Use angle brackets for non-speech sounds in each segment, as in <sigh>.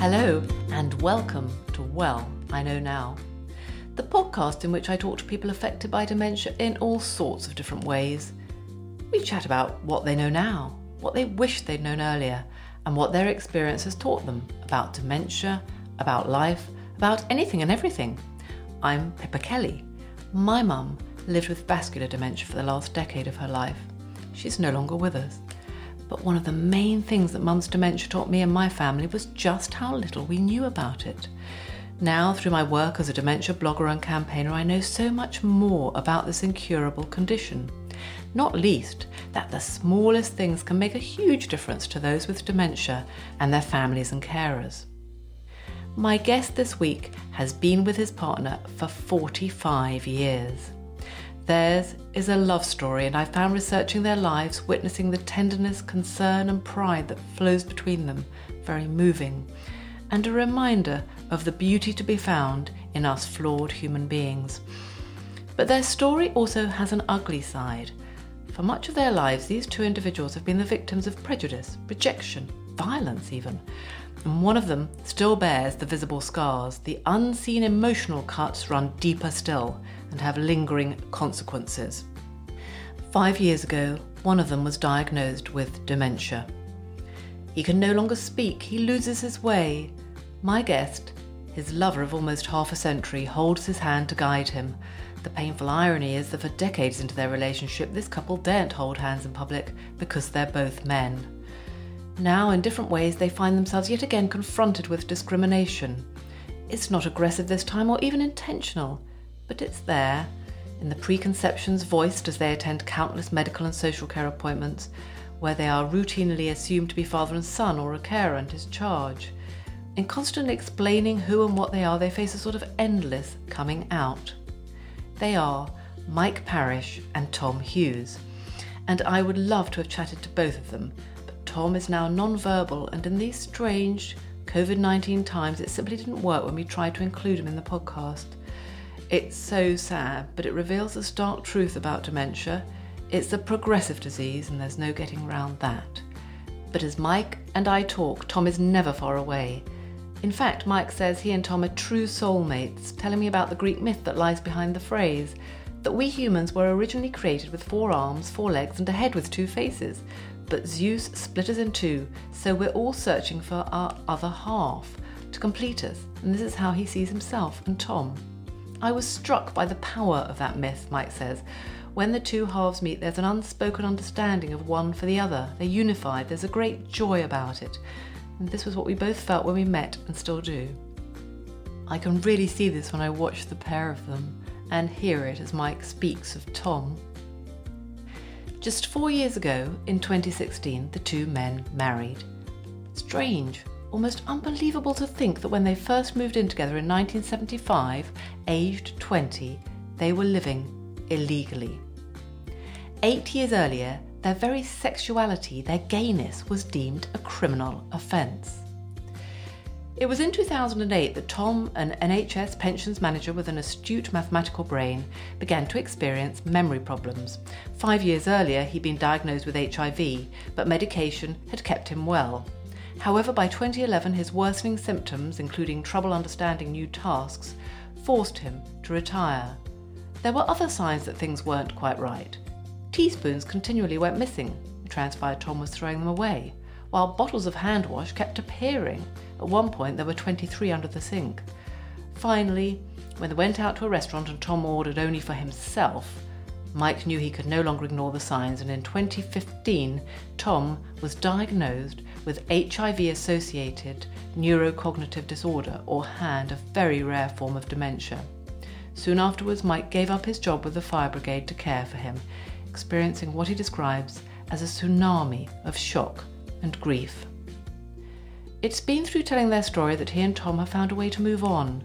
Hello, and welcome to Well, I Know Now, the podcast in which I talk to people affected by dementia in all sorts of different ways. We chat about what they know now, what they wish they'd known earlier, and what their experience has taught them about dementia, about life, about anything and everything. I'm Pippa Kelly. My mum lived with vascular dementia for the last decade of her life. She's no longer with us. But one of the main things that mum's dementia taught me and my family was just how little we knew about it. Now, through my work as a dementia blogger and campaigner, I know so much more about this incurable condition. Not least, that the smallest things can make a huge difference to those with dementia and their families and carers. My guest this week has been with his partner for 45 years. Theirs is a love story, and I found researching their lives, witnessing the tenderness, concern, and pride that flows between them, very moving, and a reminder of the beauty to be found in us flawed human beings. But their story also has an ugly side. For much of their lives, these two individuals have been the victims of prejudice, rejection, violence, even. And one of them still bears the visible scars. The unseen emotional cuts run deeper still and have lingering consequences. Five years ago, one of them was diagnosed with dementia. He can no longer speak, he loses his way. My guest, his lover of almost half a century, holds his hand to guide him. The painful irony is that for decades into their relationship, this couple daren't hold hands in public because they're both men. Now, in different ways, they find themselves yet again confronted with discrimination. It's not aggressive this time or even intentional but it's there, in the preconceptions voiced as they attend countless medical and social care appointments, where they are routinely assumed to be father and son or a carer and his charge. In constantly explaining who and what they are, they face a sort of endless coming out. They are Mike Parrish and Tom Hughes, and I would love to have chatted to both of them, Tom is now non-verbal, and in these strange COVID 19 times, it simply didn't work when we tried to include him in the podcast. It's so sad, but it reveals the stark truth about dementia. It's a progressive disease, and there's no getting around that. But as Mike and I talk, Tom is never far away. In fact, Mike says he and Tom are true soulmates, telling me about the Greek myth that lies behind the phrase that we humans were originally created with four arms, four legs, and a head with two faces. But Zeus split us in two, so we're all searching for our other half to complete us, and this is how he sees himself and Tom. I was struck by the power of that myth, Mike says. When the two halves meet, there's an unspoken understanding of one for the other. They're unified, there's a great joy about it. And this was what we both felt when we met and still do. I can really see this when I watch the pair of them and hear it as Mike speaks of Tom. Just four years ago, in 2016, the two men married. Strange, almost unbelievable to think that when they first moved in together in 1975, aged 20, they were living illegally. Eight years earlier, their very sexuality, their gayness, was deemed a criminal offence. It was in 2008 that Tom, an NHS pensions manager with an astute mathematical brain, began to experience memory problems. Five years earlier, he'd been diagnosed with HIV, but medication had kept him well. However, by 2011, his worsening symptoms, including trouble understanding new tasks, forced him to retire. There were other signs that things weren't quite right. Teaspoons continually went missing. It transpired Tom was throwing them away, while bottles of hand wash kept appearing. At one point, there were 23 under the sink. Finally, when they went out to a restaurant and Tom ordered only for himself, Mike knew he could no longer ignore the signs, and in 2015, Tom was diagnosed with HIV associated neurocognitive disorder, or HAND, a very rare form of dementia. Soon afterwards, Mike gave up his job with the fire brigade to care for him, experiencing what he describes as a tsunami of shock and grief. It's been through telling their story that he and Tom have found a way to move on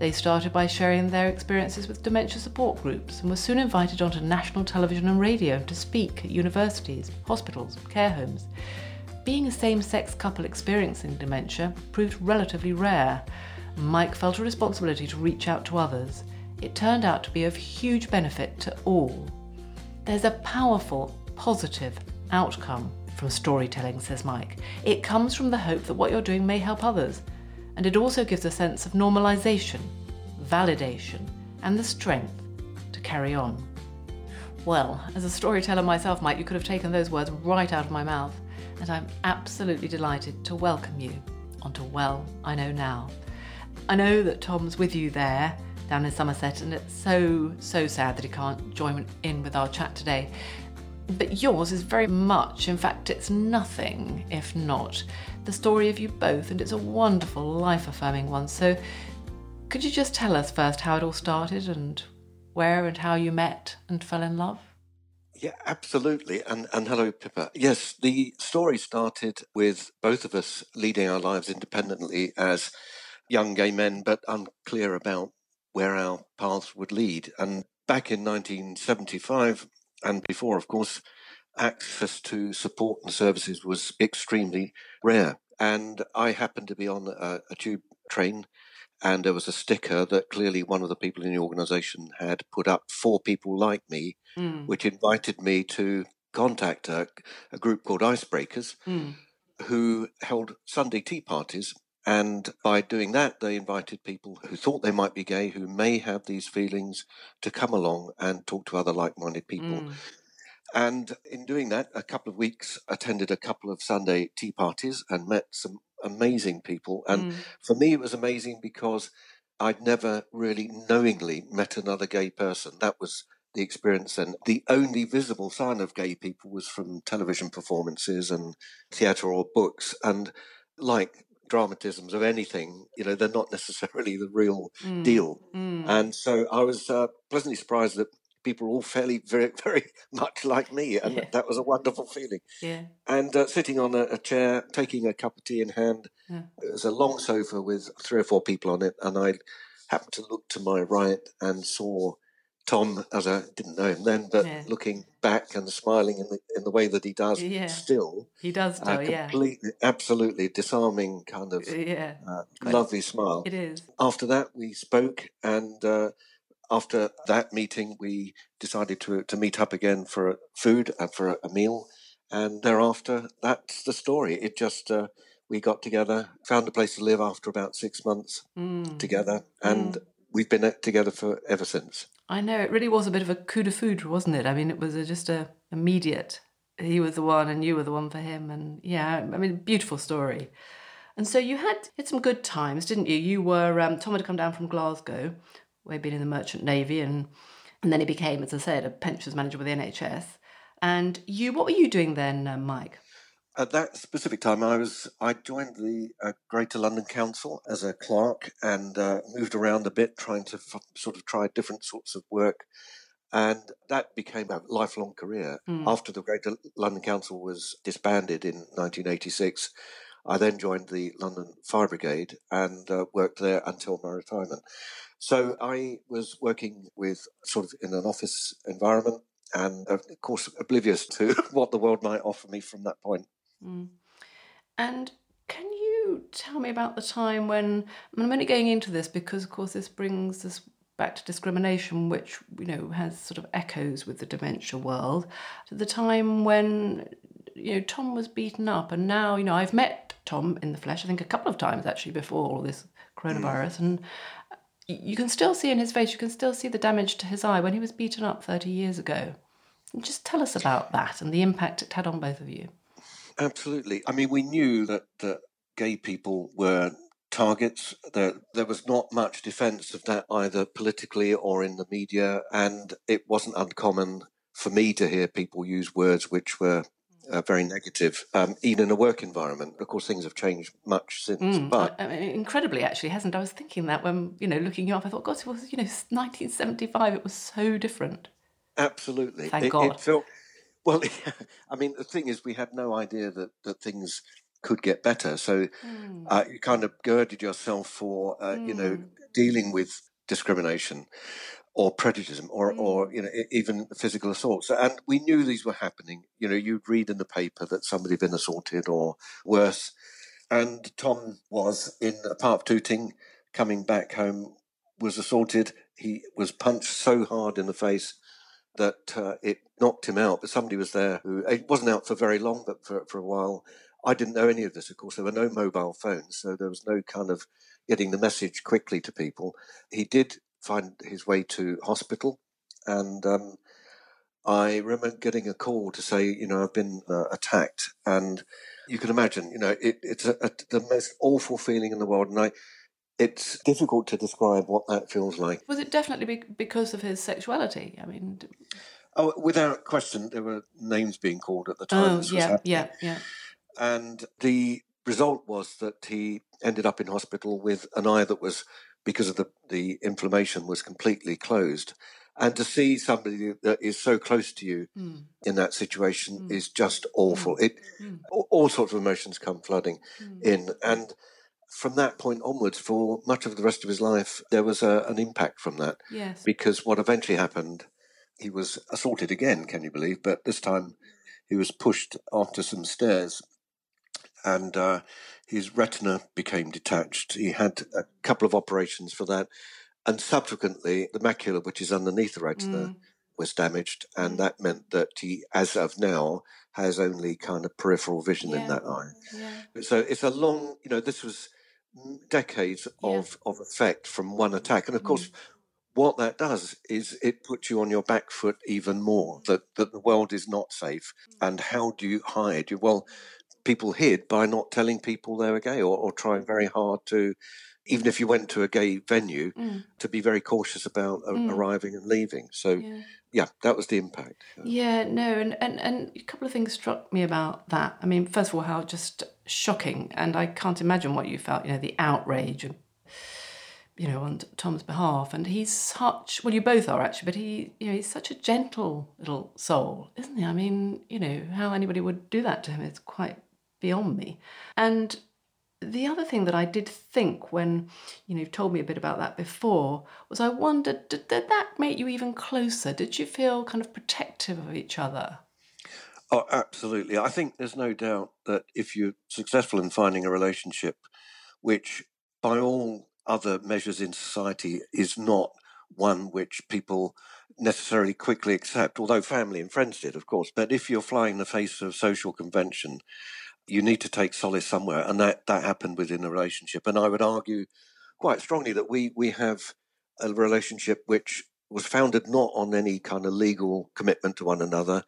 they started by sharing their experiences with dementia support groups and were soon invited onto national television and radio to speak at universities, hospitals, care homes. Being a same sex couple experiencing dementia proved relatively rare. Mike felt a responsibility to reach out to others. It turned out to be of huge benefit to all. There's a powerful, positive outcome from storytelling, says Mike. It comes from the hope that what you're doing may help others. and it also gives a sense of normalisation, validation, and the strength to carry on. Well, as a storyteller myself, Mike, you could have taken those words right out of my mouth, and I'm absolutely delighted to welcome you onto Well, I Know Now. I know that Tom's with you there down in Somerset, and it's so, so sad that he can't join in with our chat today. But yours is very much, in fact, it's nothing if not the story of you both, and it's a wonderful, life affirming one. So, could you just tell us first how it all started and where and how you met and fell in love? Yeah, absolutely. And and hello, Pippa. Yes, the story started with both of us leading our lives independently as young gay men, but unclear about where our paths would lead. And back in 1975, and before, of course, access to support and services was extremely rare. And I happened to be on a, a tube train and there was a sticker that clearly one of the people in the organization had put up for people like me, mm. which invited me to contact a, a group called Icebreakers, mm. who held Sunday tea parties. And by doing that, they invited people who thought they might be gay, who may have these feelings, to come along and talk to other like minded people. Mm. And in doing that, a couple of weeks, attended a couple of Sunday tea parties and met some amazing people. And mm. for me, it was amazing because I'd never really knowingly met another gay person. That was the experience. And the only visible sign of gay people was from television performances and theatre or books. And like dramatisms of anything, you know, they're not necessarily the real mm. deal. Mm. And so I was uh, pleasantly surprised that people were all fairly very <laughs> very much like me and yeah. that was a wonderful feeling yeah and uh, sitting on a, a, chair taking a cup of tea in hand yeah. it was a long sofa with three or four people on it and i happened to look to my right and saw tom as i didn't know him then but yeah. looking back and smiling in the in the way that he does yeah. still he does still, uh, completely yeah. absolutely disarming kind of yeah uh, lovely smile it is after that we spoke and uh, after that meeting, we decided to, to meet up again for food and for a, meal. And thereafter, that's the story. It just, uh, we got together, found a place to live after about six months mm. together, and mm. we've been together for ever since. I know it really was a bit of a coup de foudre, wasn't it? I mean, it was a, just a immediate. He was the one, and you were the one for him, and yeah, I mean, beautiful story. And so you had had some good times, didn't you? You were um, Tom had come down from Glasgow, where he'd been in the Merchant Navy and and then he became, as I said, a pensions manager with the NHS. And you, what were you doing then, uh, Mike? At that specific time, I was I joined the uh, Greater London Council as a clerk and uh, moved around a bit, trying to f- sort of try different sorts of work, and that became a lifelong career. Mm. After the Greater London Council was disbanded in 1986, I then joined the London Fire Brigade and uh, worked there until my retirement. So I was working with sort of in an office environment and of course oblivious <laughs> to what the world might offer me from that point. Mm. And can you tell me about the time when I'm only going into this because of course this brings us back to discrimination which you know has sort of echoes with the dementia world to the time when you know Tom was beaten up and now you know I've met Tom in the flesh I think a couple of times actually before all this coronavirus mm. and you can still see in his face, you can still see the damage to his eye when he was beaten up 30 years ago. Just tell us about that and the impact it had on both of you. Absolutely. I mean, we knew that, that gay people were targets. There, there was not much defence of that either politically or in the media, and it wasn't uncommon for me to hear people use words which were uh, very negative, um, even in a work environment. Of course, things have changed much since. Mm, but I, I mean, incredibly, actually, hasn't? I was thinking that when you know looking you up, I thought, God, it was you know 1975. It was so different. Absolutely, thank it, God. It felt well. <laughs> I mean, the thing is, we had no idea that that things could get better. So mm. uh, you kind of girded yourself for uh, mm. you know hmm. dealing with discrimination or prejudice or, mm. or you know even physical assaults and we knew these were happening you know you'd read in the paper that somebody had been assaulted or worse and tom was in a part of tooting coming back home was assaulted he was punched so hard in the face that uh, it knocked him out but somebody was there who it wasn't out for very long but for, for a while I didn't know any of this, of course. There were no mobile phones, so there was no kind of getting the message quickly to people. He did find his way to hospital, and um, I remember getting a call to say, you know, I've been uh, attacked, and you can imagine, you know, it, it's a, a, the most awful feeling in the world, and I. It's difficult to describe what that feels like. Was it definitely be- because of his sexuality? I mean, oh, without question, there were names being called at the time. Oh, yeah, yeah, yeah. And the result was that he ended up in hospital with an eye that was, because of the, the inflammation, was completely closed. And to see somebody that is so close to you mm. in that situation mm. is just awful. Mm. It all sorts of emotions come flooding hmm. in, and from that point onwards, for much of the rest of his life, there was a, an impact from that. Yes. Because what eventually happened, he was assaulted again. Can you believe? But this time, he was pushed onto some stairs and uh, his retina became detached. He had a couple of operations for that, and subsequently, the macula, which is underneath the retina, mm. was damaged, and mm. that meant that he, as of now, has only kind of peripheral vision yeah. in that eye. Yeah. So it's a long, you know, this was decades yeah. of of effect from one attack, and of course. Mm. What that does is it puts you on your back foot even more. That that the world is not safe, mm. and how do you hide? Well, people hid by not telling people they were gay or, or trying very hard to, even if you went to a gay venue, mm. to be very cautious about mm. arriving and leaving. So, yeah. Yeah. that was the impact. Yeah, no, and, and, and a couple of things struck me about that. I mean, first of all, how just shocking, and I can't imagine what you felt, you know, the outrage and you know, on Tom's behalf. And he's such, well, you both are actually, but he, you know, he's such a gentle little soul, isn't he? I mean, you know, how anybody would do that to him is quite beyond me. And the other thing that I did think when you know you've told me a bit about that before was I wondered did, did that make you even closer? Did you feel kind of protective of each other? Oh, absolutely. I think there's no doubt that if you're successful in finding a relationship, which by all other measures in society is not one which people necessarily quickly accept, although family and friends did, of course. But if you're flying the face of social convention, you need to take solace somewhere, and that that happened within a relationship. And I would argue quite strongly that we we have a relationship which was founded not on any kind of legal commitment to one another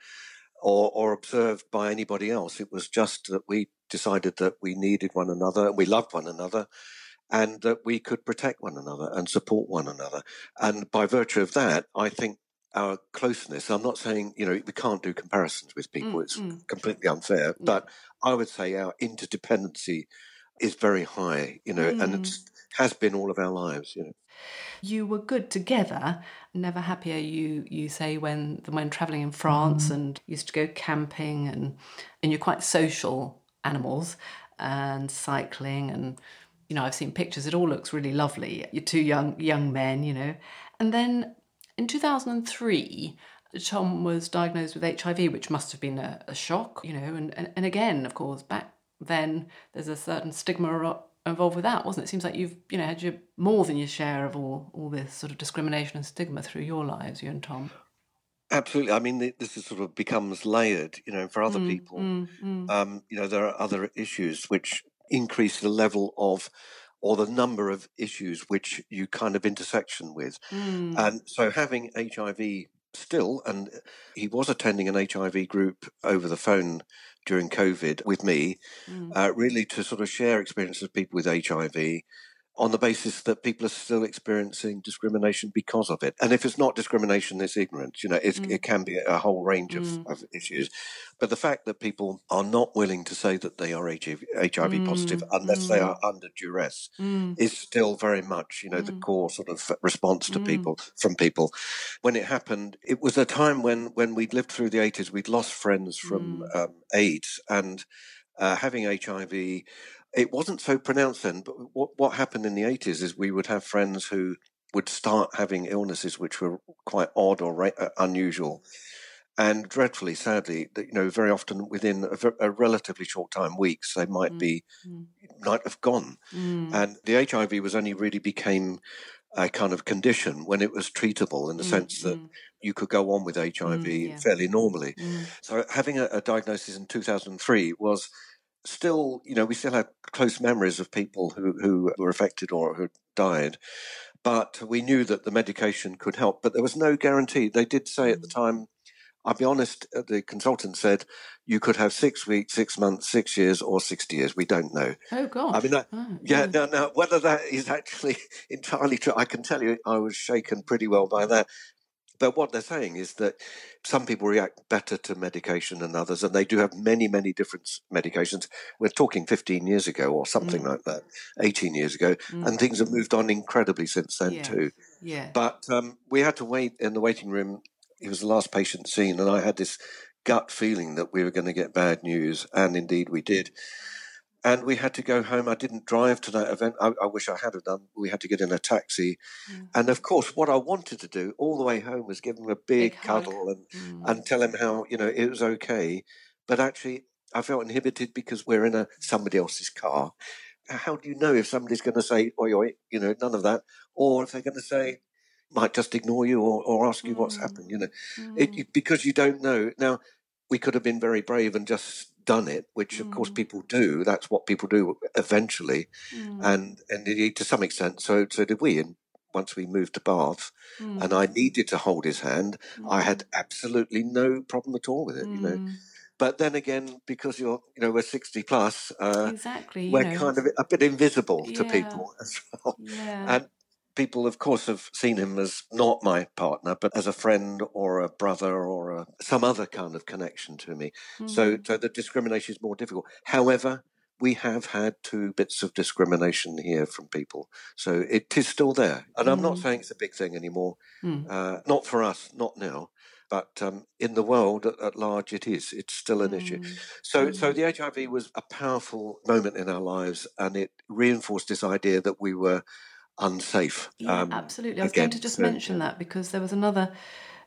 or, or observed by anybody else. It was just that we decided that we needed one another and we loved one another and that we could protect one another and support one another. And by virtue of that, I think our closeness. I'm not saying you know we can't do comparisons with people; mm, it's mm. completely unfair. Mm. But I would say our interdependency is very high, you know, and it mm. has been all of our lives, you know. You were good together. Never happier, you you say when when traveling in France mm. and used to go camping and and you're quite social animals and cycling and you know I've seen pictures. It all looks really lovely. You're two young young men, you know, and then in 2003, Tom was diagnosed with HIV, which must have been a, a shock, you know, and, and, and again, of course, back then there's a certain stigma involved with that, wasn't it? it? Seems like you've, you know, had your more than your share of all, all this sort of discrimination and stigma through your lives, you and Tom. Absolutely. I mean, this is sort of becomes layered, you know, for other mm, people. Mm, mm. Um, you know, there are other issues which increase the level of or the number of issues which you kind of intersection with. Mm. And so having HIV still, and he was attending an HIV group over the phone during COVID with me, mm. uh, really to sort of share experiences of people with HIV on the basis that people are still experiencing discrimination because of it. And if it's not discrimination, it's ignorance. You know, mm. it can be a whole range of, mm. of, issues. But the fact that people are not willing to say that they are HIV, HIV mm. positive unless they mm. are under duress mm. is still very much, you know, the mm. core sort of response to people from people. When it happened, it was a time when when we'd lived through the 80s, we'd lost friends from um, AIDS and uh, having HIV it wasn't so pronounced then, but what, what happened in the 80s is we would have friends who would start having illnesses which were quite odd or ra- uh, unusual. And dreadfully, sadly, that you know, very often within a, a, relatively short time, weeks, they might mm. be mm. might have gone. Mm. And the HIV was only really became a kind of condition when it was treatable in the mm. sense that mm. you could go on with HIV mm, yeah. fairly normally. So having a, a diagnosis in 2003 was still, you know, we still had close memories of people who, who were affected or who died. But we knew that the medication could help, but there was no guarantee. They did say at the mm. time, I'll be honest, uh, the consultant said you could have six weeks, six months, six years, or 60 years. We don't know. Oh, God. I mean, that, oh, yeah, now now whether that is actually <laughs> entirely true, I can tell you I was shaken pretty well by that. But what they're saying is that some people react better to medication than others, and they do have many, many different medications. We're talking 15 years ago or something mm. like that, 18 years ago, mm. and things have moved on incredibly since then, yeah. too. Yeah. But um, we had to wait in the waiting room It was the last patient seen, and I had this gut feeling that we were going to get bad news, and indeed we did. And we had to go home. I didn't drive to that event. I, I wish I had done. We had to get in a taxi, mm. and of course, what I wanted to do all the way home was give him a big, big cuddle and mm. and tell him how you know it was okay. But actually, I felt inhibited because we're in a somebody else's car. How do you know if somebody's going to say "oi oi"? You know, none of that, or if they're going to say might just ignore you or, or ask you mm. what's happened, you know, mm. it, because you don't know. Now, we could have been very brave and just done it, which of course mm. people do. That's what people do eventually, mm. and and indeed to some extent, so so did we. And once we moved to Bath, and I mm. needed to hold his hand, I had absolutely no problem at all with it. You know. But then again, because you're, you know, we're 60 plus, uh, exactly, we're know. kind of a bit invisible yeah. to people <laughs> as well. Yeah. And people, of course, have seen him as not my partner, but as a friend or a brother or a, some other kind of connection to me. Mm. So, so the discrimination is more difficult. However, we have had two bits of discrimination here from people, so it is still there. And mm. I'm not hmm. saying it's a big thing anymore. Mm. Uh, not for us, not now. But um, in the world at, at, large, it is. It's still an issue. Hmm. So, so hmm. the HIV was a powerful moment in our lives, and it reinforced this idea that we were unsafe. Yeah, um, absolutely. I was again, going to just so, mention that because there was another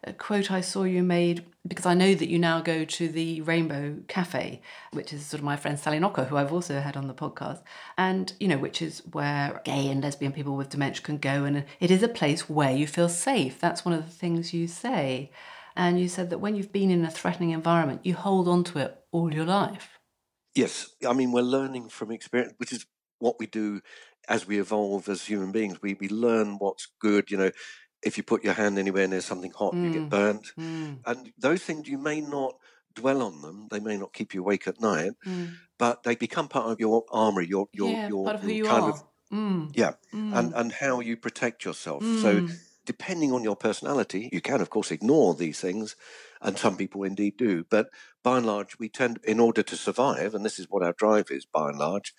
uh, quote I saw you made because I know that you now go to the Rainbow Cafe, which is sort of my friend Sally Knocker, who I've also had on the podcast, and you know, which is where gay and lesbian people with dementia can go, and it is a place where you feel safe. That's one of the things you say, and you said that when you've been in a threatening environment, you hold on to it all your life. Yes, I mean we're learning from experience, which is what we do as we evolve as human beings, we, we learn what's good. You know, if you put your hand anywhere near something hot, mm. you get mm, burnt. Mm. And those things, you may not dwell on them. They may not keep you awake at night, mm. but they become part of your armory, your, your, yeah, your, part of who you kind are. of, mm. yeah, and, mm. and how you protect yourself. So, depending on your personality, you can, of course, ignore these things, and some people indeed do. But by and large, we tend, in order to survive, and this is what our drive is by and large,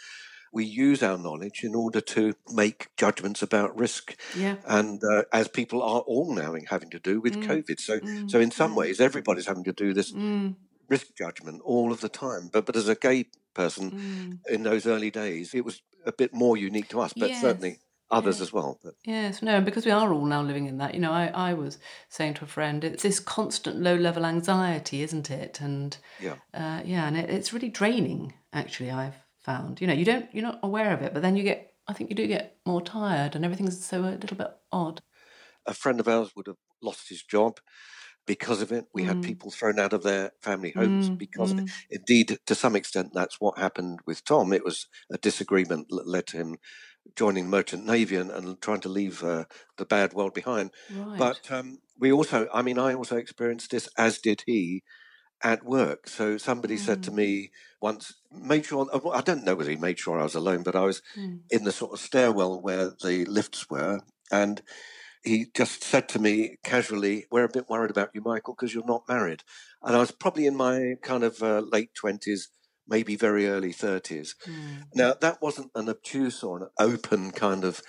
we use our knowledge in order to make judgments about risk. Yeah. And uh, as people are all now having to do with mm. COVID. So, mm. so in some ways, everybody's having to do this mm. risk judgment all of the time. But, but as a gay person mm. in those early days, it was a bit more unique to us, but yes. certainly others yes. as well. But. Yes, no, because we are all now living in that. You know, I, I was saying to a friend, it's this constant low level anxiety, isn't it? And yeah, uh, yeah, and it, it's really draining. Actually, I've found. You know, you don't you're not aware of it, but then you get I think you do get more tired and everything's so a little bit odd. A friend of ours would have lost his job because of it. We mm. had people thrown out of their family homes mm. because mm. of it. Mm. Indeed, to some extent, that's what happened with Tom. It was a disagreement that led to him joining the Merchant Navy and, and trying to leave uh, the bad world behind. Right. But um, we also, I mean, I also experienced this, as did he, at work. So somebody mm. said to mm. me once, made sure, I don't know whether he made sure I was alone, but I was mm. in the sort of stairwell where the lifts were. And he just said to me casually, We're a bit worried about you, Michael, because you're not married. And I was probably in my kind of uh, late 20s, maybe very early 30s. Mm. Now, that wasn't an obtuse or an open kind of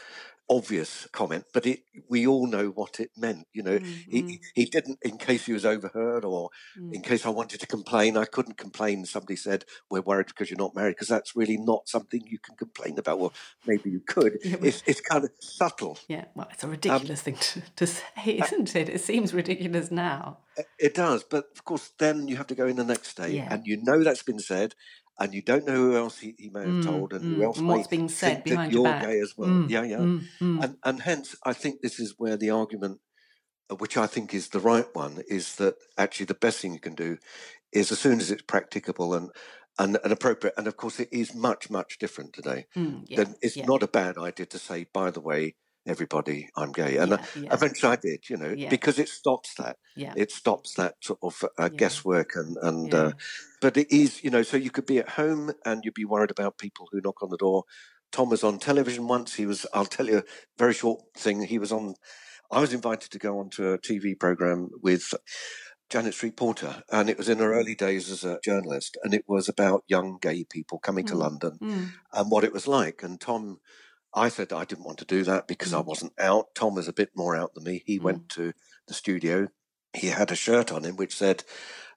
obvious comment, but it, we all know what it meant. You know, mm-hmm. he he didn't, in case he was overheard or mm. in case I wanted to complain, I couldn't complain. Somebody said we're worried because you're not married, because that's really not something you can complain about. Well, maybe you could. <laughs> Yeah, it's it's kind of subtle. Yeah, well, it's a um, ridiculous um, thing to, to say, isn't it? It seems ridiculous now. It does, but of course, then you have to go in the next day, yeah. and you know that's been said, and you don't know who else he, he may have mm, told and mm, who else and may being said think behind that you're back. gay as well. Mm, yeah, yeah. mm, mm. And, and hence, I think this is where the argument, uh, which I think is the right one, is that actually the best thing you can do is as soon as it's practicable and and, and appropriate. And of course, it is much, much different today. Mm, yeah, then it's yeah. not a bad idea to say, by the way, everybody, I'm gay. And Yeah, I- yeah. eventually I did, you know, Yeah. because it stops that. yeah. It stops that sort of uh, guesswork and, and uh, but it is, you know, so you could be at home and you'd be worried about people who knock on the door. Tom was on television once. He was, I'll tell you a very short thing. He was on, I was invited to go onto a TV program with Janet Street Porter, and it was in her early days as a journalist, and it was about young gay people coming to Mm. London Mm, and what it was like. And Tom, I said I didn't want to do that because I Mm. wasn't out. Tom was a bit more out than me. He Mm. went to the studio. He had a shirt on him which said,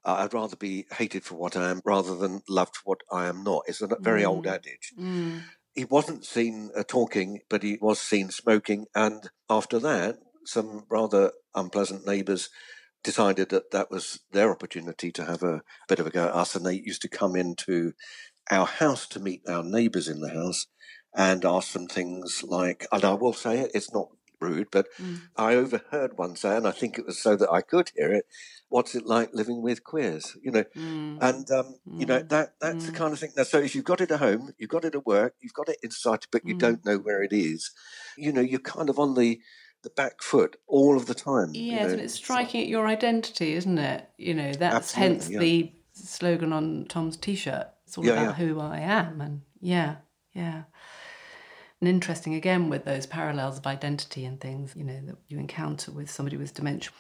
"Uh, "I'd rather be hated for what I am rather than loved for what I am not." It's a very old Mm. adage. mm, He wasn't seen uh, talking, but he was seen smoking. And after that, some rather unpleasant neighbours decided that that was their opportunity to have a bit of a go at us. And they used to come into our house to meet our neighbours in the house and ask them things like, and I will say it, it's not rude, but mm. I overheard one say, and I think it was so that I could hear it, what's it like living with queers? You know, Mm. and um, you know Mm. that that's the Mm. kind of thing. Now, so if you've got it at home, you've got it at work, you've got it in society, but you Mm. don't know where it is. You know, you're kind of on the the back foot all of the time. you Yes, know. and it's striking at your identity, isn't it? You know, that's hence Absolutely, the slogan on Tom's t-shirt. It's all Yeah, about who I am, and yeah, yeah. And interesting again with those parallels of identity and things, you know, that you encounter with somebody with dementia.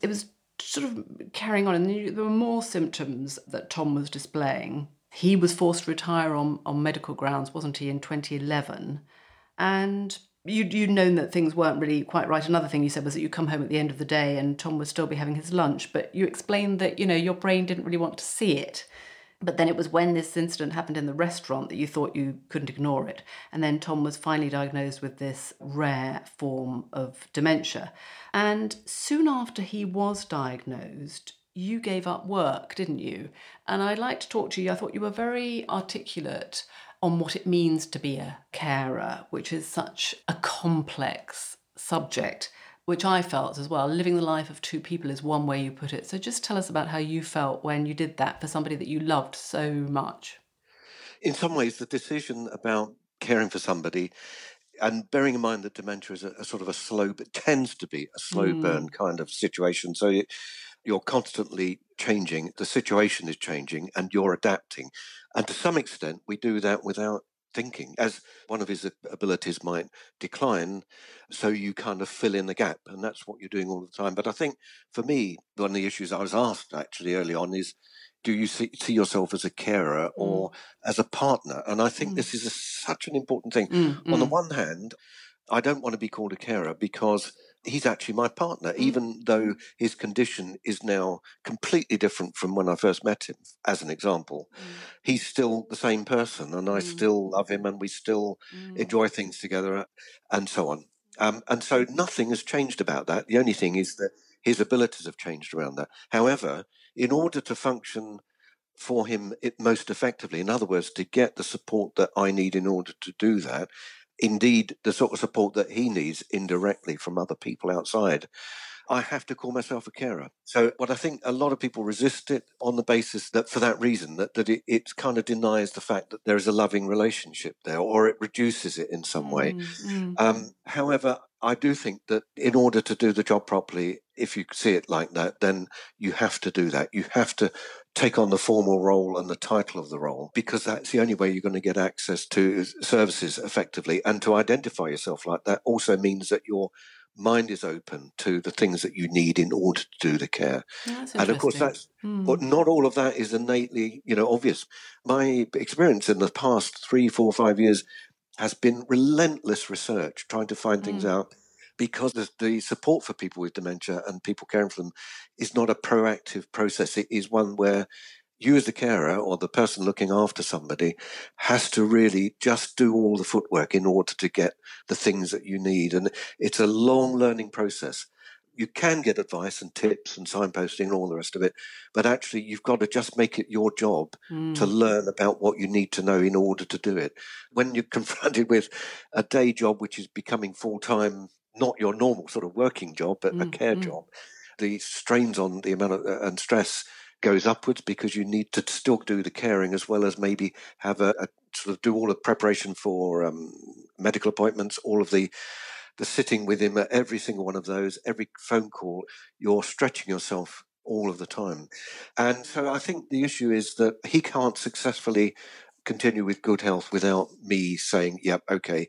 It was sort of carrying on, and there were more symptoms that Tom was displaying. He was forced to retire on, on medical grounds, wasn't he, in 2011? And you'd, you'd known that things weren't really quite right. Another thing you said was that you come home at the end of the day and Tom would still be having his lunch, but you explained that, you know, your brain didn't really want to see it. But then it was when this incident happened in the restaurant that you thought you couldn't ignore it. And then Tom was finally diagnosed with this rare form of dementia. And soon after he was diagnosed, you gave up work, didn't you? And I'd like to talk to you. I thought you were very articulate on what it means to be a carer, which is such a complex subject, which I felt as well. Living the life of two people is one way you put it. So just tell us about how you felt when you did that for somebody that you loved so much. in some ways, the decision about caring for somebody, and bearing in mind that dementia is a, a sort of a slow, but tends to be a slow Mm. burn kind of situation. So you- you're constantly changing, the situation is changing, and you're adapting. And to some extent, we do that without thinking, as one of his abilities might decline. So you kind of fill in the gap, and that's what you're doing all the time. But I think for me, one of the issues I was asked actually early on is do you see, see yourself as a carer or as a partner? And I think Mm. this is a, such an important thing. Mm, On the mm, one hand, I don't want to be called a carer because he's actually my partner, Mm. even though his condition is now completely different from when I first met him, as an example. He's still the same person, and I Mm. still love him, and we still mm, enjoy things together, and so on. Um, and so nothing has changed about that. The only thing is that his abilities have changed around that. However, in order to function for him it most effectively, in other words, to get the support that I need in order to do that, indeed the sort of support that he needs indirectly from other people outside, I have to call myself a carer. So, what I think a lot of people resist it on the basis that, for that reason, that, that it, it kind of denies the fact that there is a loving relationship there, or it reduces it in some way. mm, mm, Um, however, I do think that in order to do the job properly, if you see it like that, then you have to do that. You have to take on the formal role and the title of the role because that's the only way you're going to get access to services effectively. And to identify yourself like that also means that your mind is open to the things that you need in order to do the care. That's And of course, that's Mm, but not all of that is innately, you know, obvious. My experience in the past three, four, five years has been relentless research, trying to find things Mm. out because the, support for people with dementia and people caring for them is not a proactive process. It is one where you as the carer or the person looking after somebody has to really just do all the footwork in order to get the things that you need. And it's a long learning process. You can get advice and tips and signposting and all the rest of it, but actually you've got to just make it your job mm, to learn about what you need to know in order to do it. When you're <laughs> confronted with a day job which is becoming full time, not your normal sort of working job, but a Mm, care mm. job, the strains on the amount of uh, and stress goes upwards because you need to still do the caring as well as maybe have a, a sort of do all the preparation for um, medical appointments, all of the the sitting with him at every single one of those, every phone call, you're stretching yourself all of the time. And so I think the issue is that he can't successfully continue with good health without me saying, yep, okay,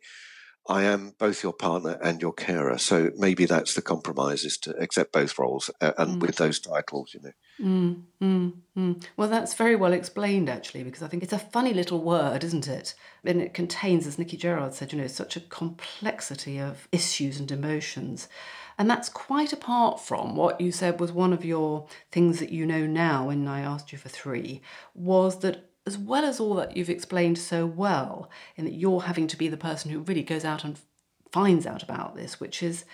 I am both your partner and your carer. So maybe that's the compromise is to accept both roles uh, and mm. with those titles, you know. Mm, mm, mm, well, that's very well explained, actually, because I think it's a funny little word, isn't it? And it contains, as Nicci Gerrard said, you know, such a complexity of issues and emotions. And that's quite apart from what you said was one of your things that you know now when I asked you for three, was that as well as all that you've explained so well, in that you're having to be the person who really goes out and finds out about this, which is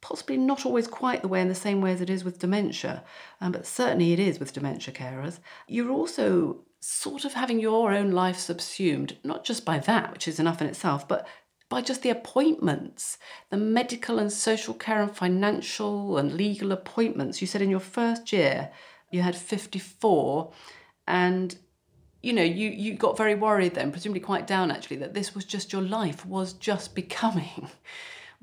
possibly not always quite the way in the same way as it is with dementia, um, but certainly it is with dementia carers. You're also sort of having your own life subsumed, not just by that, which is enough in itself, but by just the appointments, the medical and social care and financial and legal appointments. You said in your first year you had 54 and you know, you, you got very worried then, presumably quite down actually, that this was just your life was just <laughs> becoming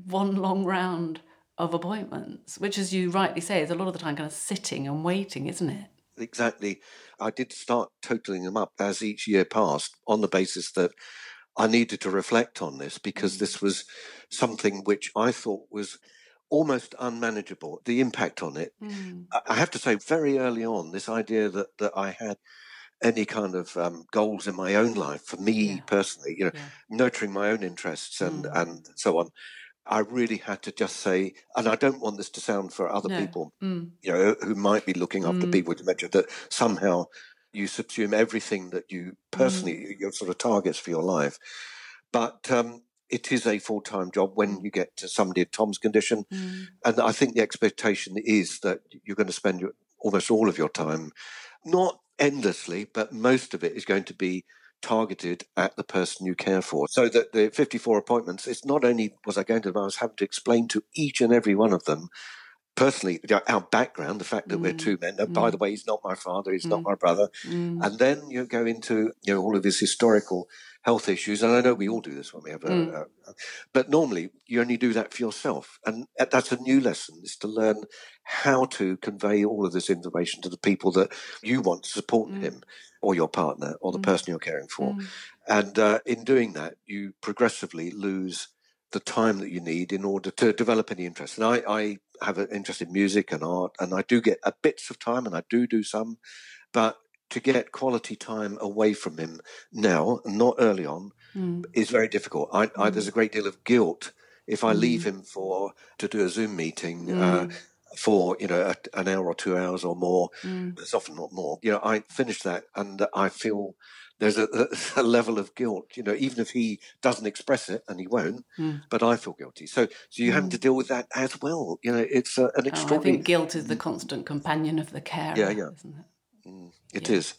one long round of appointments, which, as you rightly say, is a lot of the time kind of sitting and waiting, isn't it? Exactly. I did start totaling them up as each year passed on the basis that I needed to reflect on this because mm. this was something which I thought was almost unmanageable. The impact on it. Mm. I have to say, very early on, this idea that, that I had any kind of um, goals in my own life for me yeah. personally, you know, yeah. nurturing my own interests and, mm. and so on. I really had to just say, and I don't want this to sound for other no. people, mm. you know, who might be looking after mm. people with dementia, that somehow you subsume everything that you personally, mm. your sort of targets for your life. But um, it is a full time job when mm. you get to somebody in Tom's condition. Mm. And I think the expectation is that you're going to spend your, almost all of your time, not endlessly, but most of it is going to be targeted at the person you care for. So that the 54 appointments, it's not only was I going to, I was having to explain to each and every one of them personally our background, the fact that mm. we're two men. And mm. by the way, he's not my father, he's mm. not my brother. Mm. And then you go into you know all of these historical health issues, and I know we all do this when we have a, mm. a, a but normally you only do that for yourself, and that's a new lesson: is to learn how to convey all of this information to the people that you want to support mm. him or your partner or the person you're caring for. And uh, in doing that, you progressively lose the time that you need in order to develop any interest. And I, I have an interest in music and art, and I do get a bits of time, and I do do some, but to get quality time away from him now, not early on, mm. is very difficult. I, I, there's a great deal of guilt if I mm. leave him for to do a Zoom meeting. Mm. Uh, for you know a, an hour or two hours or more, mm. it's often not more. You know, I finish that and I feel there's a, a, level of guilt, you know, even if he doesn't express it, and he won't, mm. but I feel guilty. So, so you mm. have to deal with that as well. You know, it's uh, an extraordinary. Oh, I think guilt is the constant companion of the care. Yeah, yeah, isn't it? Mm, it yeah. is.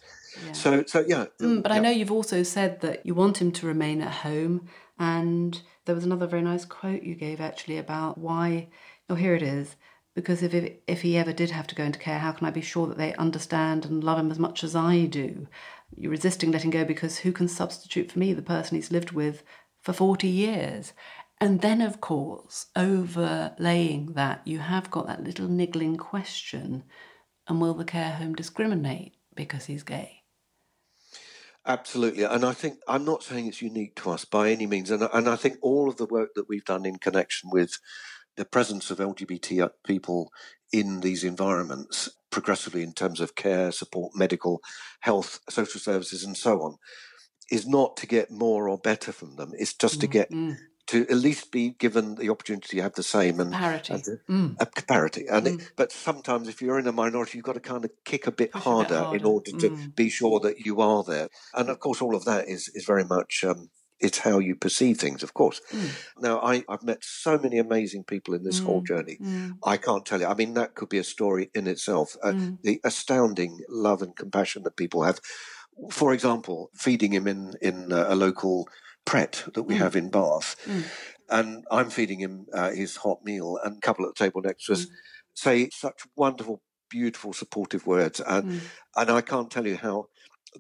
Yeah. So, so yeah. Mm, but yeah. I know you've also said that you want him to remain at home, and there was another very nice quote you gave actually about why. Oh, here it is because if, if he ever did have to go into care, how can I be sure that they understand and love him as much as I do? You're resisting letting go because who can substitute for me the person he's lived with for 40 years? And then, of course, overlaying that, you have got that little niggling question and will the care home discriminate because he's gay? Absolutely. And I think I'm not saying it's unique to us by any means. And, and I think all of the work that we've done in connection with the presence of LGBT people in these environments progressively in terms of care, support, medical, health, social services, and so on, is not to get more or better from them. It's just mm, to get mm. to at least be given the opportunity to have the same and parity. And, mm. a parity. And it, mm. but sometimes, if you're in a minority, you've got to kind of kick a bit, harder, a bit harder, in order to be sure that you are there. And of course, all of that is is very much. Um, it's how you perceive things, of course. Mm. Now, I, have met so many amazing people in this mm. whole journey. Mm. I can't tell you. I mean, that could be a story in itself. Uh, mm. the astounding love and compassion that people have. For example, feeding him in in a local pret that we mm. have in Bath, mm. and I'm feeding him uh, his hot meal, and a couple at the table next to us say such wonderful beautiful, supportive words, and and I can't tell you how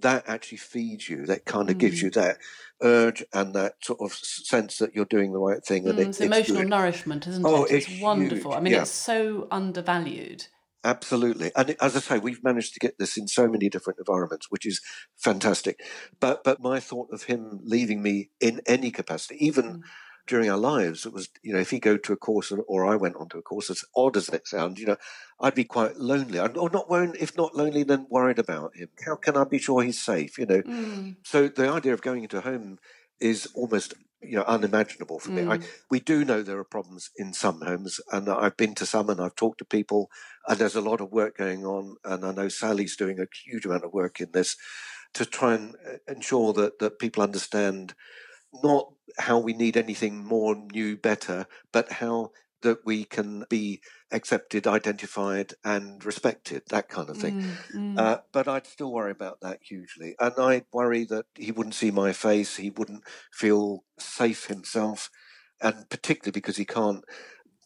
that actually feeds you. That kind of mm. gives you that urge and that sort of sense that you're doing the right thing. And mm, it, it's, it's emotional good. nourishment, isn't oh, it? It's, it's wonderful. Huge. I mean, yeah. it's so undervalued. Absolutely, and as I say, we've managed to get this in so many different environments, which is fantastic. But but my thought of him leaving me in any capacity, even mm. during our lives, it was you know if he go to a course or I went onto a course, as odd as it sounds, you know, I'd be quite lonely. I'd, or not worried, if not lonely, then worried about him. How can I be sure he's safe? You know, mm. so the idea of going into a home is almost you know unimaginable for me. I, mm. we do know there are problems in some homes, and I've been to some, and I've talked to people, and there's a lot of work going on, and I know Sally's doing a huge amount of work in this to try and uh, ensure that that people understand not how we need anything more new, better, but how that we can be accepted, identified, and respected, that kind of thing. Mm, mm. Uh, but I'd still worry about that hugely. And I'd worry that he wouldn't see my face, he wouldn't feel safe himself, and particularly because he can't.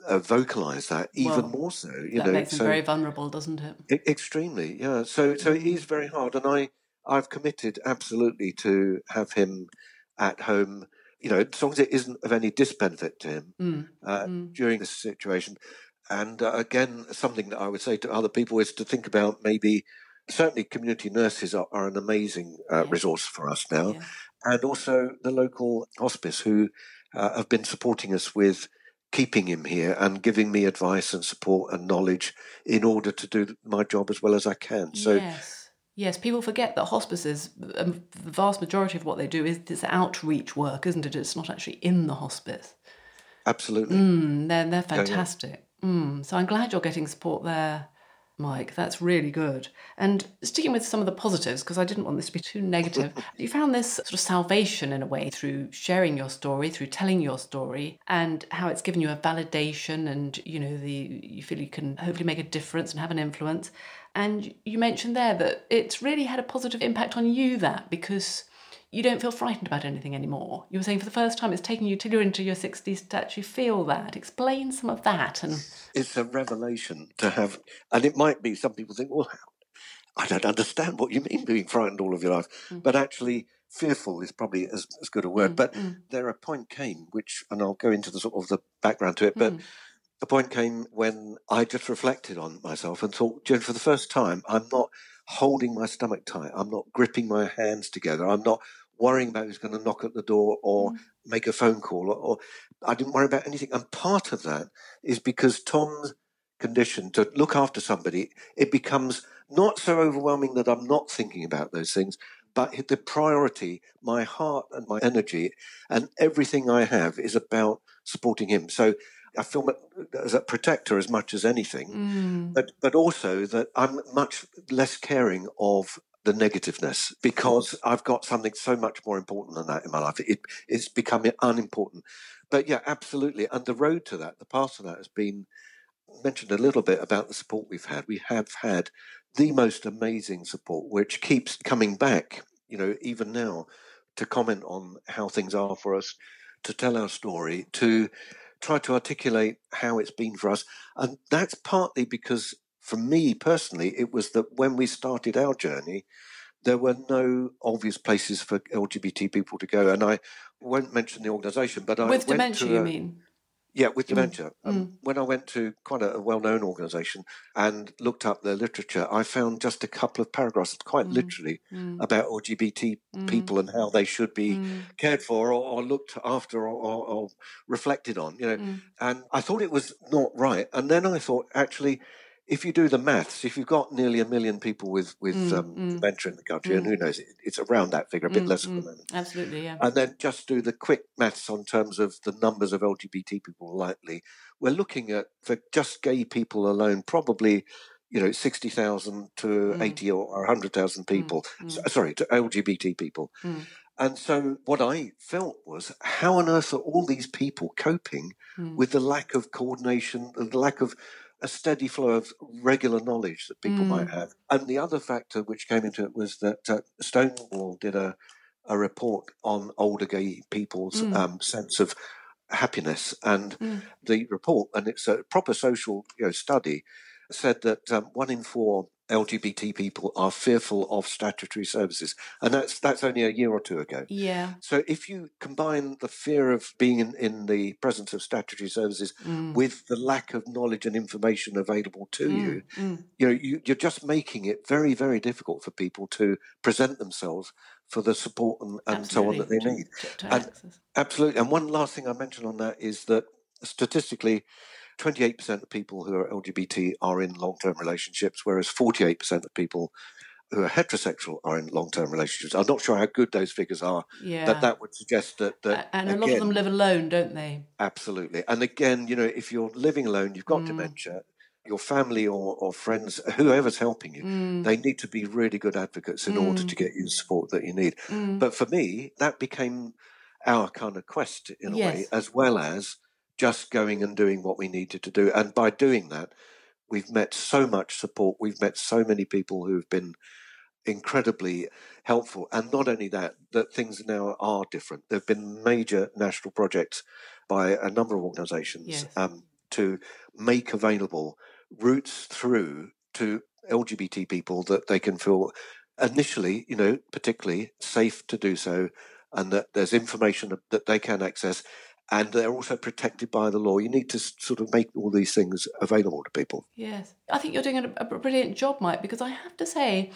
Uh, vocalize that even well, more so. You that know, makes him so, very vulnerable, doesn't it? Extremely, yeah. So, so it is very hard, and I, I've committed absolutely to have him at home you know, as long as it isn't of any disbenefit to him mm. Uh, mm. during this situation. And uh, again, something that I would say to other people is to think about maybe certainly community nurses are, are an amazing uh, yeah. resource for us now, yeah. and also the local hospice who uh, have been supporting us with keeping him here and giving me advice and support and knowledge in order to do my job as well as I can. So. Yes Yes, people forget that hospices, um, the vast majority of what they do is this outreach work, isn't it? It's not actually in the hospice. Absolutely. Mm, they're, they're fantastic. Yeah, yeah. Mm, so I'm glad you're getting support there, Mike. That's really good. And sticking with some of the positives, because I didn't want this to be too negative, <laughs> you found this sort of salvation in a way through sharing your story, through telling your story, and how it's given you a validation and, you know, the you feel you can hopefully make a difference and have an influence. And you mentioned there that it's really had a positive impact on you, that because you don't feel frightened about anything anymore. You were saying for the first time it's taken you till you're into your 60s to actually feel that. Explain some of that. and It's a revelation to have, and it might be some people think, well, I don't understand what you mean being frightened all of your life. Mm. But actually, fearful is probably as, as good a word. Mm, but mm. there a point came, which, and I'll go into the sort of the background to it, but the point came when I just reflected on myself and thought, Joan, for the first time, I'm not holding my stomach tight. I'm not gripping my hands together. I'm not worrying about who's going to knock at the door or mm. make a phone call or, or, I didn't worry about anything. And part of that is because Tom's condition to look after somebody, it becomes not so overwhelming that I'm not thinking about those things, but the priority, my heart and my energy and everything I have is about supporting him. So I feel as a protector as much as anything, mm. but but also that I'm much less caring of the negativeness because I've got something so much more important than that in my life. It, it's becoming unimportant. But yeah, absolutely. And the road to that, the path to that has been mentioned a little bit about the support we've had. We have had the most amazing support, which keeps coming back, you know, even now to comment on how things are for us, to tell our story, to try to articulate how it's been for us. And that's partly because, for me personally, it was that when we started our journey, there were no obvious places for LGBT people to go. And I won't mention the organisation, but I with dementia, a, you mean? Yeah, with dementia. Mm. Um, when I went to quite a, a well known organisation and looked up their literature, I found just a couple of paragraphs, quite mm. literally, mm. about LGBT mm. people and how they should be mm. cared for or, or looked after or, or, or, reflected on, you know. And I thought it was not right. And then I thought, actually, if you do the maths, if you've got nearly a million people with with mm, um, mm, dementia in the country, mm. and who knows, it, it's around that figure, a bit mm, less at the mm. moment. Absolutely, yeah. And then just do the quick maths on terms of the numbers of LGBT people likely. We're looking at for just gay people alone, probably you know, 60,000 to mm. 80 or 100,000 people, mm. mm. sorry, to LGBT people. Mm. And so what I felt was, how on earth are all these people coping with the lack of coordination, the lack of a steady flow of regular knowledge that people mm. might have. And the other factor which came into it was that uh, Stonewall did a, a report on older gay people's mm. um, sense of happiness. And mm. the report, and it's a proper social you know, study, said that um, one in four LGBT people are fearful of statutory services, and that's that's only a year or two ago. Yeah. So if you combine the fear of being in, in the presence of statutory services Mm. with the lack of knowledge and information available to Mm, you, mm. you know, you, you're just making it very, very difficult for people to present themselves for the support and, and so on that they need. To- to And- Absolutely. And one last thing I mention on that is that statistically, 28% of people who are LGBT are in long term relationships, whereas 48% of people who are heterosexual are in long term relationships. I'm not sure how good those figures are, Yeah. but that would suggest that. that and a lot of them live alone, don't they? Absolutely. And again, you know, if you're living alone, you've got Mm. dementia, your family or, or friends, whoever's helping you, Mm, they need to be really good advocates in order Mm. to get you the support that you need. mm. But for me, that became our kind of quest in a way, as well as just going and doing what we needed to do. And by doing that, we've met so much support. We've met so many people who've been incredibly helpful. And not only that, that things now are different. There have been major national projects by a number of organisations Yes. um, to make available routes through to LGBT people that they can feel initially, you know, particularly safe to do so, and that there's information that they can access, and they're also protected by the law. You need to sort of make all these things available to people. Yes. I think you're doing a, a brilliant job, Mike, because I have to say,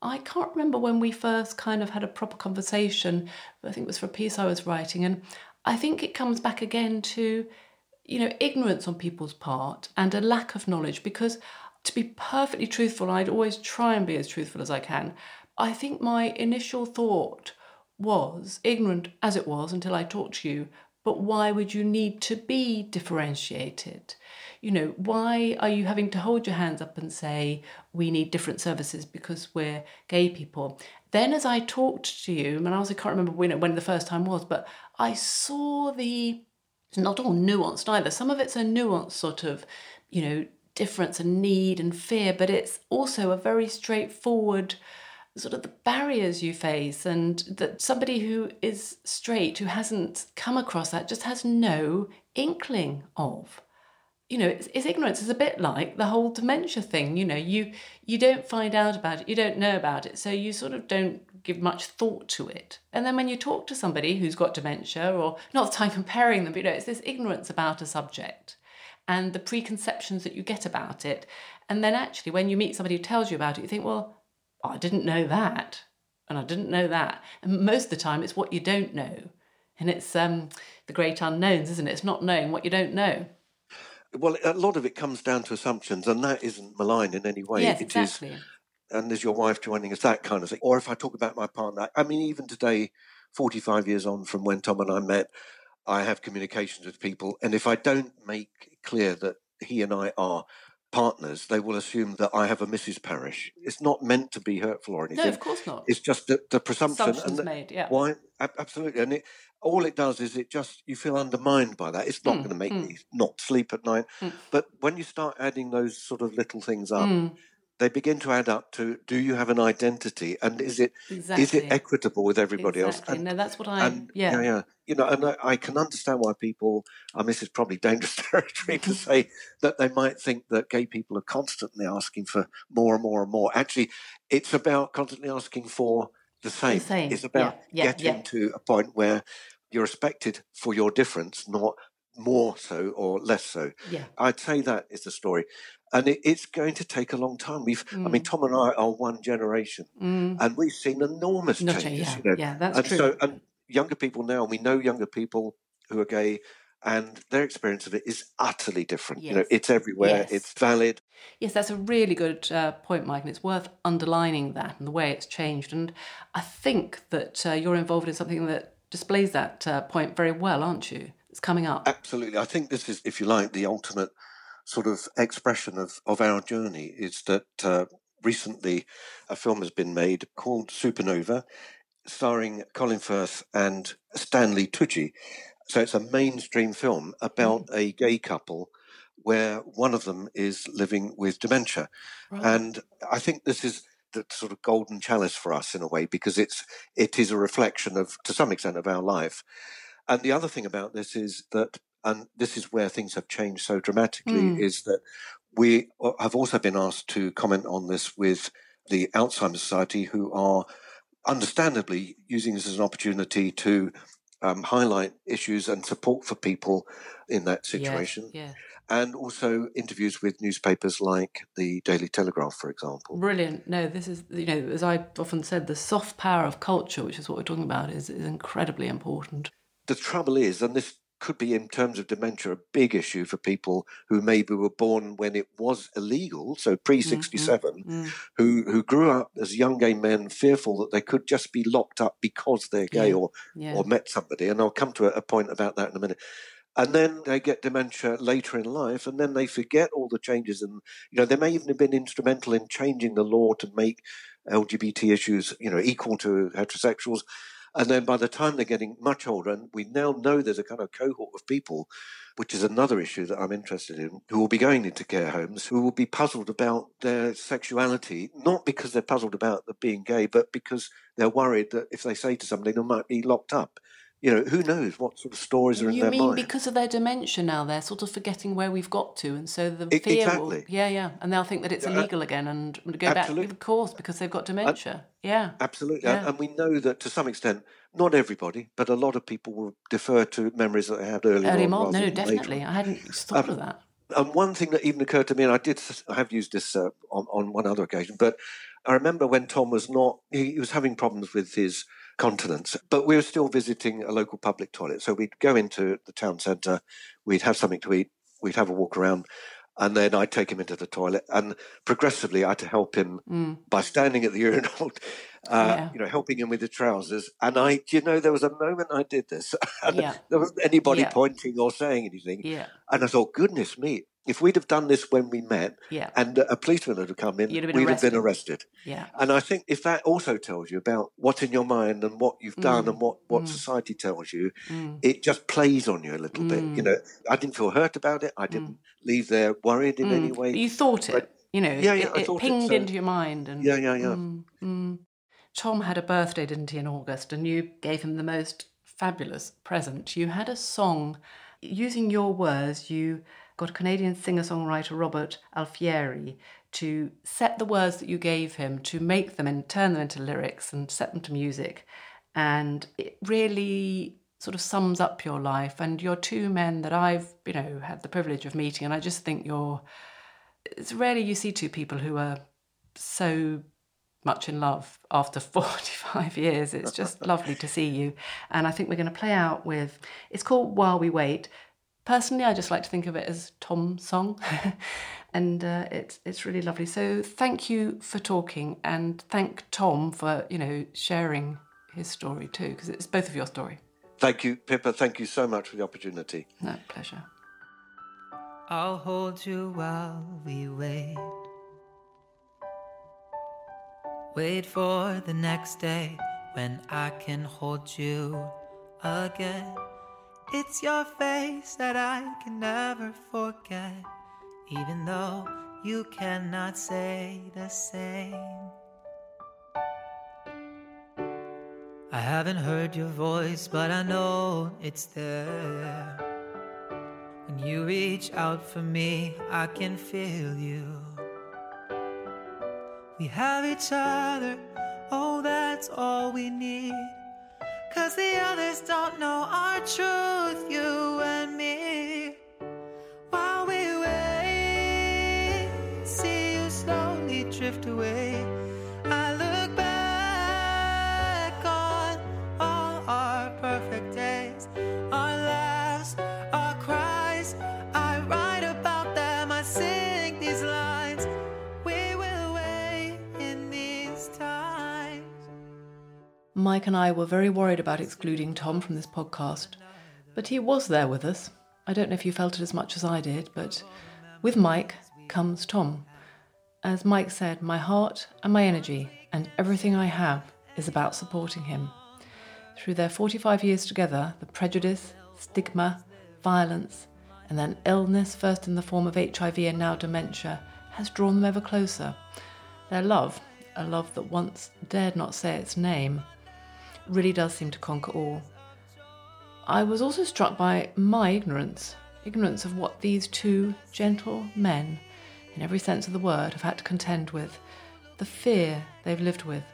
I can't remember when we first kind of had a proper conversation. I think it was for a piece I was writing. And I think it comes back again to, you know, ignorance on people's part and a lack of knowledge. Because to be perfectly truthful, I'd always try and be as truthful as I can. I think my initial thought was ignorant as it was until I talked to you. But why would you need to be differentiated? You know, why are you having to hold your hands up and say, we need different services because we're gay people? Then, as I talked to you, and I also can't remember when, when the first time was, but I saw the, it's not all nuanced either. Some of it's a nuanced sort of, you know, difference and need and fear, but it's also a very straightforward sort of the barriers you face and that somebody who is straight who hasn't come across that just has no inkling of. You know it's, it's ignorance is a bit like the whole dementia thing you know you you don't find out about it you don't know about it so you sort of don't give much thought to it. And then when you talk to somebody who's got dementia or not that i'm comparing them but you know it's this ignorance about a subject and the preconceptions that you get about it. And then actually when you meet somebody who tells you about it you think well I didn't know that, and I didn't know that. And most of the time, it's what you don't know, and it's um, the great unknowns, isn't it? It's not knowing what you don't know. Well, a lot of it comes down to assumptions, and that isn't malign in any way. yes, It is, exactly. and there's your wife joining us, that kind of thing. Or if I talk about my partner, I mean, even today, 45 years on from when Tom and I met, I have communications with people, and if I don't make clear that he and I are partners, they will assume that I have a Mrs. Parish. It's not meant to be hurtful or anything. No, of course not. It's just the, the presumption. And the- made. Yeah. why? Absolutely. And it, all it does is it just, you feel undermined by that. It's not Mm, going to make mm. me not sleep at night. Mm. But when you start adding those sort of little things up, Mm, they begin to add up to do you have an identity and is it exactly. is it equitable with everybody exactly. else? And, no, that's what I. and yeah. yeah, yeah. You know, and I, I can understand why people, and this is probably dangerous <laughs> territory to say, that they might think that gay people are constantly asking for more and more and more. Actually, it's about constantly asking for the same. same, It's about yeah, yeah, getting to a point where you're respected for your difference, not more so or less so. Yeah. I'd say that is the story. And it, it's going to take a long time. We've, I mean, Mm. Tom and I are one generation, Mm. and we've seen enormous Not changes. yeah, you know, yeah, that's and true. so, and younger people now, we know younger people who are gay, and their experience of it is utterly different. Yes. You know, it's everywhere. Yes. It's valid. Yes, that's a really good uh, point, Mike, and it's worth underlining that and the way it's changed. And I think that uh, you're involved in something that displays that uh, point very well, aren't you? It's coming up. Absolutely. I think this is, if you like, the ultimate sort of expression of, of our journey is that uh, recently a film has been made called Supernova, starring Colin Firth and Stanley Tucci. So it's a mainstream film about a gay couple where one of them is living with dementia. Right. And I think this is the sort of golden chalice for us in a way because it's it is a reflection of to some extent of our life. And the other thing about this is that and this is where things have changed so dramatically Mm. is that We have also been asked to comment on this with the Alzheimer's Society, who are understandably using this as an opportunity to um, highlight issues and support for people in that situation. Yes, yes. And also interviews with newspapers like the Daily Telegraph, for example. Brilliant. No, this is, you know, as I've often said, the soft power of culture, which is what we're talking about, is, is incredibly important. The trouble is, and this could be in terms of dementia a big issue for people who maybe were born when it was illegal, so pre 67, mm-hmm. mm who, who grew up as young gay men fearful that they could just be locked up because they're gay yeah. or, yeah. or met somebody. And I'll come to a, a point about that in a minute and then they get dementia later in life, and then they forget all the changes. And you know, they may even have been instrumental in changing the law to make LGBT issues, you know, equal to heterosexuals. And then by the time they're getting much older, and we now know there's a kind of cohort of people, which is another issue that I'm interested in, who will be going into care homes, who will be puzzled about their sexuality, not because they're puzzled about being gay, but because they're worried that if they say to somebody, they might be locked up you know, who knows what sort of stories are in you their mind. You mean because of their dementia now, they're sort of forgetting where we've got to, and so the fear exactly. will, yeah, yeah, and they'll think that it's illegal again and go absolutely. back, of course, because they've got dementia. And, yeah, absolutely, yeah. and we know that to some extent, not everybody, but a lot of people will defer to memories that they had earlier. Early on, no, definitely. I hadn't thought um, of that. And one thing that even occurred to me, and I did, I have used this uh, on on one other occasion, but I remember when Tom was not, he, he was having problems with his continence. But we were still visiting a local public toilet. So we'd go into the town centre, we'd have something to eat, we'd have a walk around, and then I'd take him into the toilet. And progressively, I had to help him mm. by standing at the <laughs> urinal, uh, yeah. you know, helping him with the trousers. And I, you know, there was a moment I did this, <laughs> and yeah. there wasn't anybody yeah. pointing or saying anything. Yeah. And I thought, goodness me, if we'd have done this when we met yeah. and a policeman had come in, have we'd have been arrested. Yeah. And I think if that also tells you about what's in your mind and what you've done mm. and what, what mm. society tells you, mm. it just plays on you a little bit. You mm. know, I didn't feel hurt about it. I didn't mm. leave there worried in any mm. way. You thought it. You know, yeah, yeah, it, it pinged it, so. into your mind. And, yeah, yeah, yeah. Tom had a birthday, didn't he, in August, and you gave him the most fabulous present. You had a song, using your words, you got Canadian singer songwriter Robert Alfieri to set the words that you gave him, to make them and turn them into lyrics and set them to music. And it really sort of sums up your life. And you're two men that I've, you know, had the privilege of meeting. And I just think you're, it's rarely you see two people who are so much in love after <laughs> 45 years. It's just lovely to see you. And I think we're going to play out with, it's called While We Wait. Personally, I just like to think of it as Tom's song, <laughs> and uh, it's it's really lovely. So thank you for talking, and thank Tom for you know sharing his story too, because it's both of your story. Thank you, Pippa. Thank you so much for the opportunity. No pleasure. I'll hold you while we wait. Wait for the next day when I can hold you again. It's your face that I can never forget, even though you cannot say the same. I haven't heard your voice, but I know it's there. When you reach out for me, I can feel you. We have each other, oh, that's all we need. Cause the others don't know our truth, you and me. While we wait, see you slowly drift away. Mike and I were very worried about excluding Tom from this podcast, but he was there with us. I don't know if you felt it as much as I did, but with Mike comes Tom. As Mike said, my heart and my energy and everything I have is about supporting him. Through their 45 years together, the prejudice, stigma, violence, and then illness, first in the form of HIV and now dementia, has drawn them ever closer. Their love, a love that once dared not say its name, really does seem to conquer all. I was also struck by my ignorance ignorance of what these two gentle men in every sense of the word, have had to contend with, the fear they've lived with.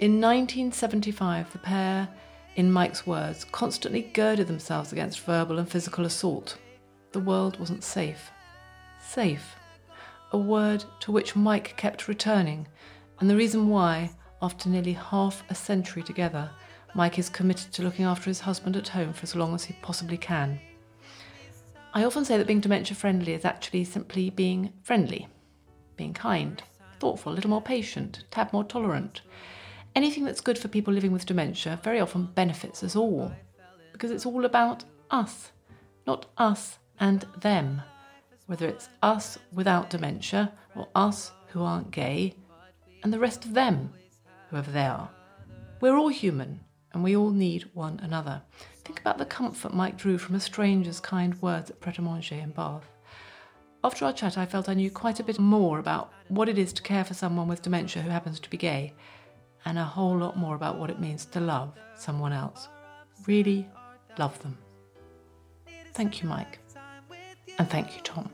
In 1975, the pair, in Mike's words, constantly girded themselves against verbal and physical assault. The world wasn't safe. Safe. A word to which Mike kept returning, and the reason why, after nearly half a century together, Mike is committed to looking after his husband at home for as long as he possibly can. I often say that being dementia friendly is actually simply being friendly, being kind, thoughtful, a little more patient, tad more tolerant. Anything that's good for people living with dementia very often benefits us all, because it's all about us, not us and them. Whether it's us without dementia or us who aren't gay, and the rest of them, whoever they are. We're all human, and we all need one another. Think about the comfort Mike drew from a stranger's kind words at Pret a Manger in Bath. After our chat, I felt I knew quite a bit more about what it is to care for someone with dementia who happens to be gay, and a whole lot more about what it means to love someone else. Really love them. Thank you, Mike. And thank you, Tom.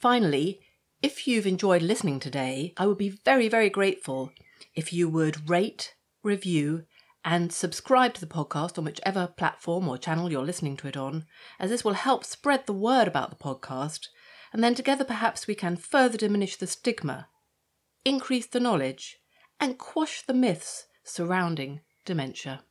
Finally, if you've enjoyed listening today, I would be very, very grateful if you would rate, review, and subscribe to the podcast on whichever platform or channel you're listening to it on, as this will help spread the word about the podcast, and then together perhaps we can further diminish the stigma, increase the knowledge, and quash the myths surrounding dementia.